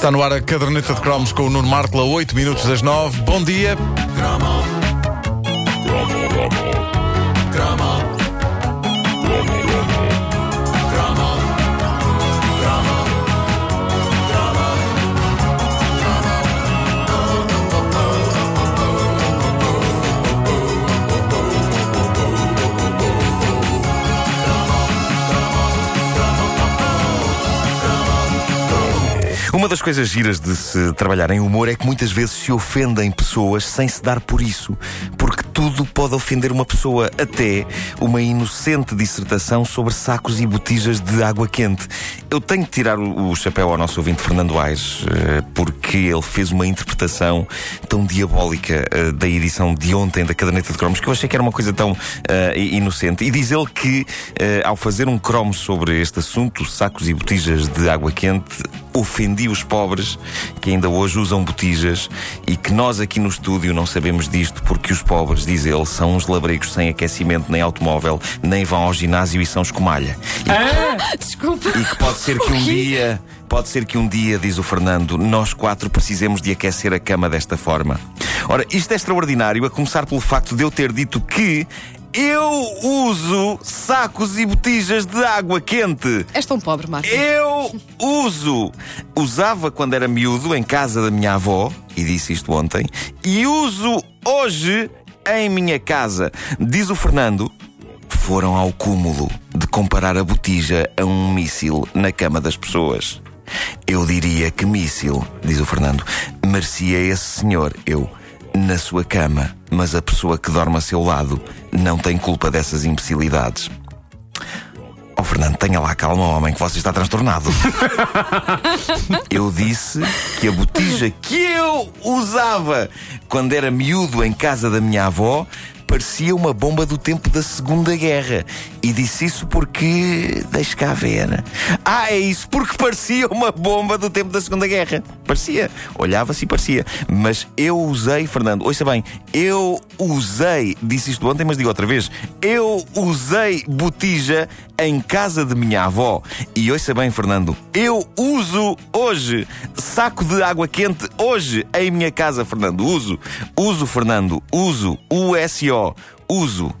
Está no ar a caderneta de cromos com o Nuno Marco, a 8 minutos das 9. Bom dia. Das coisas giras de se trabalhar em humor é que muitas vezes se ofendem pessoas sem se dar por isso. Porque tudo pode ofender uma pessoa, até uma inocente dissertação sobre sacos e botijas de água quente. Eu tenho que tirar o, chapéu ao nosso ouvinte Fernando Aires, eh, porque ele fez uma interpretação tão diabólica eh, da edição de ontem da Caderneta de Cromos que eu achei que era uma coisa tão uh, inocente. E diz ele que, ao fazer um cromo sobre este assunto, sacos e botijas de água quente, ofendi os pobres que ainda hoje usam botijas e que nós aqui no estúdio não sabemos disto porque os pobres, diz ele, são uns labregos sem aquecimento nem automóvel, nem vão ao ginásio e são escumalha. E, ah, desculpa. E que pode ser que um dia, pode ser que um dia, diz o Fernando, nós quatro precisemos de aquecer a cama desta forma. Ora, isto é extraordinário, a começar pelo facto de eu ter dito que eu uso sacos e botijas de água quente. És tão pobre, Marco. Eu uso. Usava quando era miúdo em casa da minha avó, e disse isto ontem, e uso hoje em minha casa. Diz o Fernando, foram ao cúmulo de comparar a botija a um míssil na cama das pessoas. Eu diria que míssil, diz o Fernando, merecia esse senhor, eu na sua cama, mas a pessoa que dorme a seu lado não tem culpa dessas imbecilidades. Oh, Fernando, tenha lá calma, homem, que você está transtornado. eu disse que a botija que eu usava quando era miúdo em casa da minha avó parecia uma bomba do tempo da Segunda Guerra. E disse isso porque. Deixa cá ver. Ah, é isso, porque parecia uma bomba do tempo da Segunda Guerra. Parecia. Olhava-se e parecia. Mas eu usei, Fernando, ouça bem, eu usei, disse isto ontem, mas digo outra vez, eu usei botija em casa de minha avó. E ouça bem, Fernando, eu uso hoje saco de água quente hoje em minha casa, Fernando. Uso, uso, Fernando, uso, USO, uso.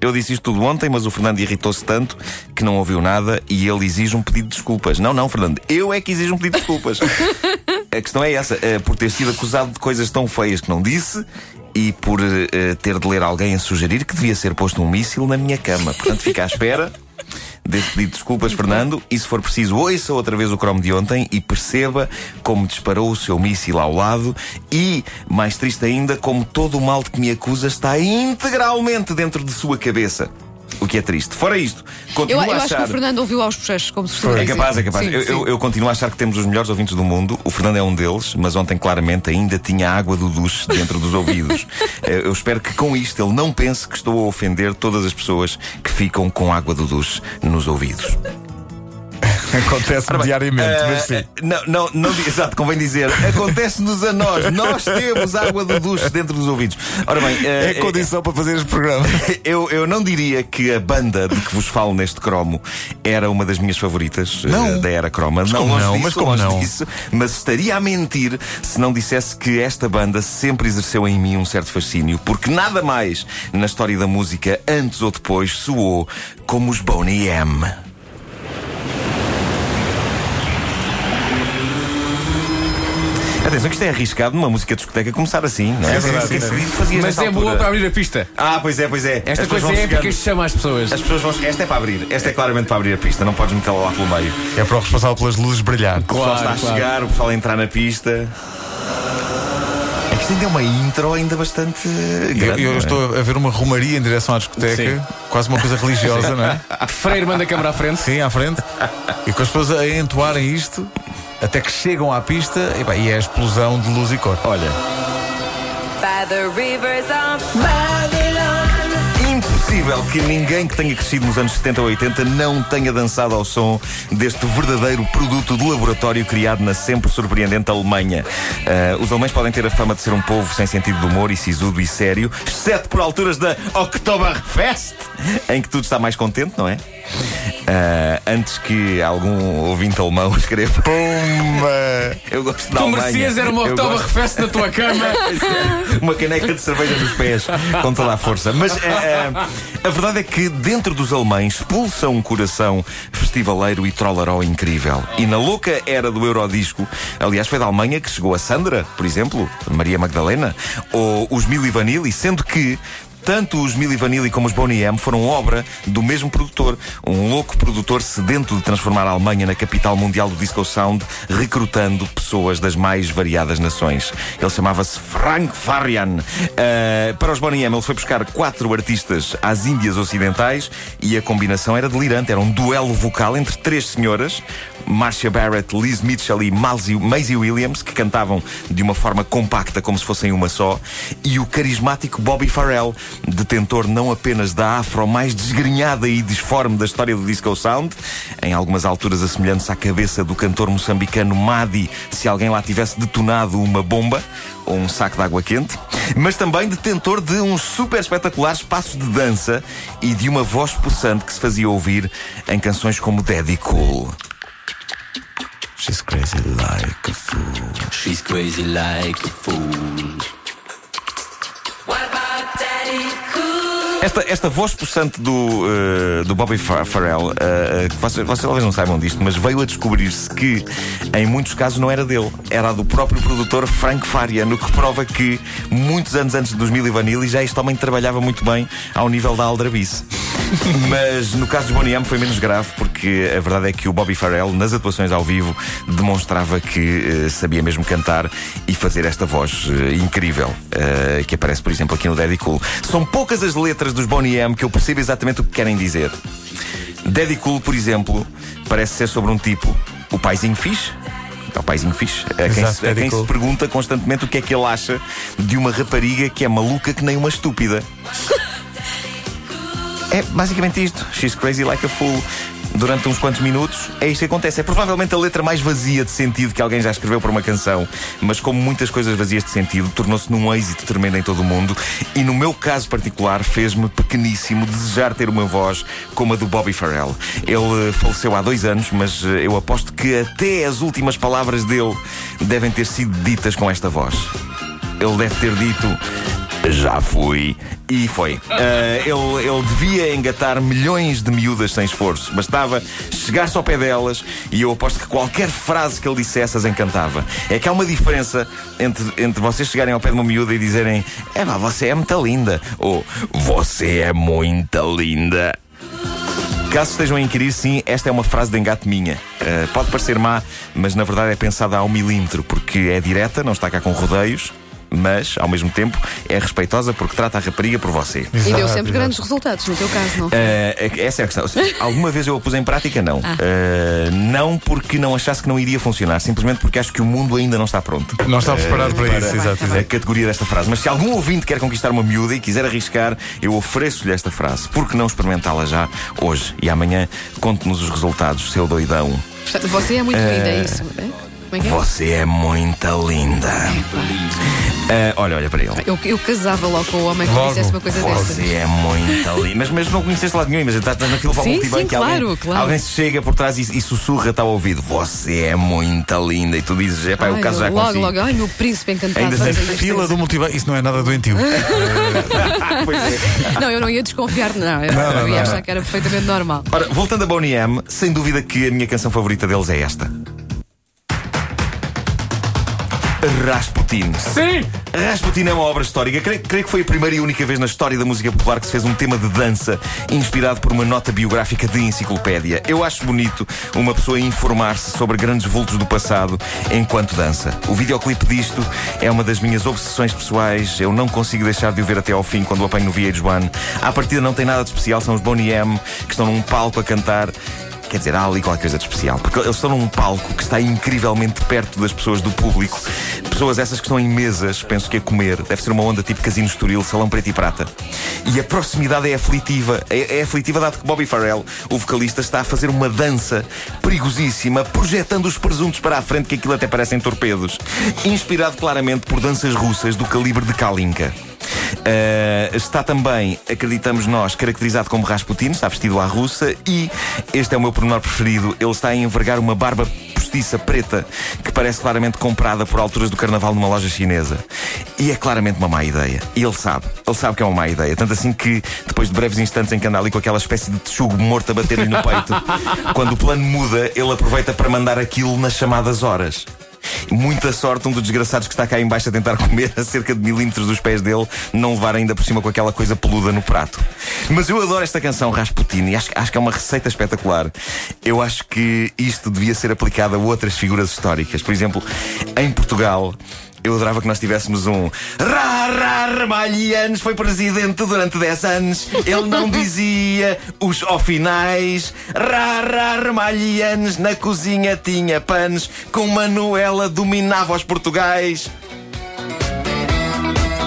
Eu disse isto tudo ontem, mas o Fernando irritou-se tanto que não ouviu nada e ele exige um pedido de desculpas. Não, não, Fernando, eu é que exijo um pedido de desculpas. A questão é essa, é por ter sido acusado de coisas tão feias que não disse e por uh, ter de ler alguém a sugerir que devia ser posto um míssil na minha cama. Portanto, fica à espera desse pedido de desculpas, Fernando, e se for preciso, ouça outra vez o cromo de ontem e perceba como disparou o seu míssil ao lado e, mais triste ainda, como todo o mal de que me acusa está integralmente dentro de sua cabeça. O que é triste. Fora isto, continuo eu, eu a achar. acho que o Fernando ouviu aos processos, como se fosse. É capaz, é capaz. Sim, eu, sim. Eu, eu, continuo a achar que temos os melhores ouvintes do mundo. O Fernando é um deles, mas ontem claramente ainda tinha água do duche dentro dos ouvidos. Eh, eu espero que com isto ele não pense que estou a ofender todas as pessoas que ficam com água do duche nos ouvidos. Acontece bem, diariamente, mas sim. Não, não, não, exato, convém dizer, acontece-nos a nós. Nós temos água do duche dentro dos ouvidos. Ora bem, uh, É condição para fazer este programa. eu, eu não diria que a banda de que vos falo neste cromo era uma das minhas favoritas Não. da era croma. Mas não, como não? disso, Mas como não? disso. Mas estaria a mentir se não dissesse que esta banda sempre exerceu em mim um certo fascínio, porque nada mais na história da música, antes ou depois, soou como os Boney M. Atenção que isto é arriscado numa música de discoteca começar assim, não é? É verdade, que é que é. se fazias Mas é boa para abrir a pista. Ah, pois é, pois é. Esta As pessoas coisa vão épica chegando. chama as pessoas. As pessoas vão. Esta é para abrir. Esta é claramente para abrir a pista. Não podes metê-la lá pelo meio. É para o responsável pelas luzes brilhar. O pessoal Claro, está a claro. chegar, o pessoal a entrar na pista. É que isto ainda é uma intro ainda bastante. Eu, grande, eu não é? estou a ver uma romaria em direção à discoteca, Sim. quase uma coisa religiosa, não é? Freire manda a câmara à frente. Sim, à frente. E com as pessoas a entoarem isto, até que chegam à pista, e, pá, e é a explosão de luz e cor. Olha, By the rivers of. Impossível que ninguém que tenha crescido nos anos 70 ou 80 não tenha dançado ao som deste verdadeiro produto de laboratório criado na sempre surpreendente Alemanha. Ah, os alemães podem ter a fama de ser um povo sem sentido de humor e sisudo e sério, exceto por alturas da Oktoberfest, em que tudo está mais contente, não é? Ah, antes que algum ouvinte alemão escreva. Pumba! Eu gosto da Tu Alemanha. merecias era uma Eu Oktober gosto- Fest na tua cama. uma caneca de cerveja nos pés, com toda a força. Mas eh, a verdade é que dentro dos alemães pulsa um coração festivaleiro e trollaró incrível. E na louca era do Eurodisco, aliás, foi da Alemanha que chegou a Sandra, por exemplo, Maria Magdalena, ou os Milli Vanilli, sendo que. Tanto os Milli Vanilli como os Boney M foram obra do mesmo produtor, um louco produtor sedento de transformar a Alemanha na capital mundial do disco sound, recrutando pessoas das mais variadas nações. Ele chamava-se Frank Farian. Uh, para os Boney M, ele foi buscar quatro artistas às Índias Ocidentais e a combinação era delirante. Era um duelo vocal entre três senhoras, Marcia Barrett, Liz Mitchell e Maisie Williams, que cantavam de uma forma compacta, como se fossem uma só, e o carismático Bobby Farrell, detentor não apenas da afro mais desgrenhada e disforme da história do disco sound, em algumas alturas assemelhando-se à cabeça do cantor moçambicano Madi, se alguém lá tivesse detonado uma bomba ou um saco de água quente, mas também detentor de uns super espetaculares passos de dança e de uma voz possante que se fazia ouvir em canções como Daddy Cool. She's crazy like a fool. She's crazy like a fool. Esta, esta voz possante do, eh, do Bobby Fa- Farrell, que vocês, vocês talvez não saibam disto, mas veio a descobrir-se que em muitos casos não era dele, era do próprio produtor Frank Farian, o que prova que muitos anos antes dos Milli Vanilli já este homem trabalhava muito bem ao nível da aldrabice. Mas no caso de Bonnie M foi menos grave porque a verdade é que o Bobby Farrell, nas atuações ao vivo, demonstrava que eh, sabia mesmo cantar e fazer esta voz eh, incrível eh, que aparece, por exemplo, aqui no Daddy Cool. São poucas as letras dos Bonnie M que eu percebo exatamente o que querem dizer. Daddy Cool, por exemplo, parece ser sobre um tipo, o paizinho fixe. É o paizinho fixe. A quem, Exato, se, a quem Cool. se pergunta constantemente o que é que ele acha de uma rapariga que é maluca que nem uma estúpida. É basicamente isto. She's crazy like a fool. Durante uns quantos minutos, é isto que acontece. É provavelmente a letra mais vazia de sentido que alguém já escreveu para uma canção. Mas, como muitas coisas vazias de sentido, tornou-se num êxito tremendo em todo o mundo. E no meu caso particular, fez-me pequeníssimo desejar ter uma voz como a do Bobby Farrell. Ele eh, faleceu há dois anos, mas eh, eu aposto que até as últimas palavras dele devem ter sido ditas com esta voz. Ele deve ter dito. Já fui. E foi. Ah, ele, ele devia engatar milhões de miúdas sem esforço. Bastava chegar-se ao pé delas e eu aposto que qualquer frase que ele dissesse as encantava. É que há uma diferença entre, entre vocês chegarem ao pé de uma miúda e dizerem É pá, você é muito linda. Ou Você é muito linda. Caso estejam a inquirir, sim, esta é uma frase de engate minha. Uh, pode parecer má, mas na verdade é pensada ao milímetro, porque é direta, não está cá com rodeios, mas ao mesmo tempo é respeitosa porque trata a rapariga por você. E deu Exato, sempre exato. grandes resultados, no teu caso, não? Uh, essa é a questão. Ou seja, Alguma vez eu a pus em prática? Não. Ah. Uh, não porque não achasse que não iria funcionar, simplesmente porque acho que o mundo ainda não está pronto. Não está preparado para para isso, exato, a exato. categoria desta frase. Mas se algum ouvinte quer conquistar uma miúda e quiser arriscar, eu ofereço-lhe esta frase. Por que não experimentá-la já hoje? E amanhã conte-nos os resultados, seu doidão. Portanto, você é muito linda, é isso? é? Como é que é? Você é muito linda. Ah, olha, olha para ele. Eu, eu casava logo com o homem que Logo. dissesse uma coisa dessa. Você é muito linda. Mas, mas não conheceste lado nenhum, mas estás naquilo para o Sim, multibanco sim, e alguém, claro, claro. alguém se chega por trás e, e sussurra-te ao ouvido. Você é muito linda. E tu dizes, é pá, o Ai, caso já logo, consigo. logo, ai, meu príncipe encantado. Ainda na isto. Fila do multibanco, isso não é nada doentio. Pois é. Não, eu não ia desconfiar, não. Eu, Não, não, eu ia não. achar que era perfeitamente normal. Ora, voltando a Boney M, sem dúvida que a minha canção favorita deles é esta. Rasputin. Sim! Rasputin é uma obra histórica. Creio, creio que foi a primeira e única vez na história da música popular que se fez um tema de dança inspirado por uma nota biográfica de enciclopédia. Eu acho bonito uma pessoa informar-se sobre grandes vultos do passado enquanto dança. O videoclipe disto é uma das minhas obsessões pessoais. Eu não consigo deixar de o ver até ao fim quando o apanho no VH1. À partida não tem nada de especial, são os Boney M que estão num palco a cantar. Quer dizer, há ali qualquer coisa de especial. Porque eles estão num palco que está incrivelmente perto das pessoas do público. Pessoas essas que estão em mesas, penso que a comer. Deve ser uma onda tipo Casino Estoril, Salão Preto e Prata. E a proximidade é aflitiva. É, é aflitiva dado que Bobby Farrell, o vocalista, está a fazer uma dança perigosíssima, projetando os presuntos para a frente, que aquilo até parecem torpedos. Inspirado claramente por danças russas do calibre de Kalinka. Uh, está também, acreditamos nós, caracterizado como Rasputin, está vestido à russa e, este é o meu pormenor preferido, ele está a envergar uma barba postiça preta que parece claramente comprada por alturas do carnaval numa loja chinesa. E é claramente uma má ideia. E ele sabe, ele sabe que é uma má ideia. Tanto assim que, depois de breves instantes em que anda ali com aquela espécie de texugo morto a bater-lhe no peito, quando o plano muda, ele aproveita para mandar aquilo nas chamadas horas. Muita sorte um dos desgraçados que está cá embaixo a tentar comer a cerca de milímetros dos pés dele não levar ainda por cima com aquela coisa peluda no prato. Mas eu adoro esta canção Rasputin e acho, acho que é uma receita espetacular. Eu acho que isto devia ser aplicado a outras figuras históricas. Por exemplo, em Portugal. Eu adorava que nós tivéssemos um Ra, Ra, Ramalhianos foi presidente durante 10 anos. Ele não dizia os ofinais. Ra, Ra, Ramalhianos na cozinha tinha panos. Com Manuela dominava os portugais.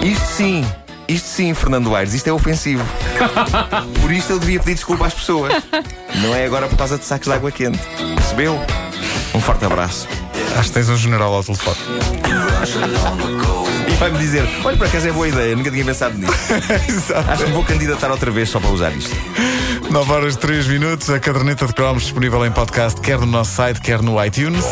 Isto sim, isto sim, Fernando Aires, isto é ofensivo. Por isto eu devia pedir desculpa às pessoas. Não é agora por causa de sacos de água quente. Percebeu? Um forte abraço. Acho que tens um general ao telefone. E vai-me dizer: olha, por acaso é boa ideia, nunca tinha pensado nisso. Acho que me vou candidatar outra vez só para usar isto. 9 horas 3 minutos. A caderneta de cromos disponível em podcast, quer no nosso site, quer no iTunes.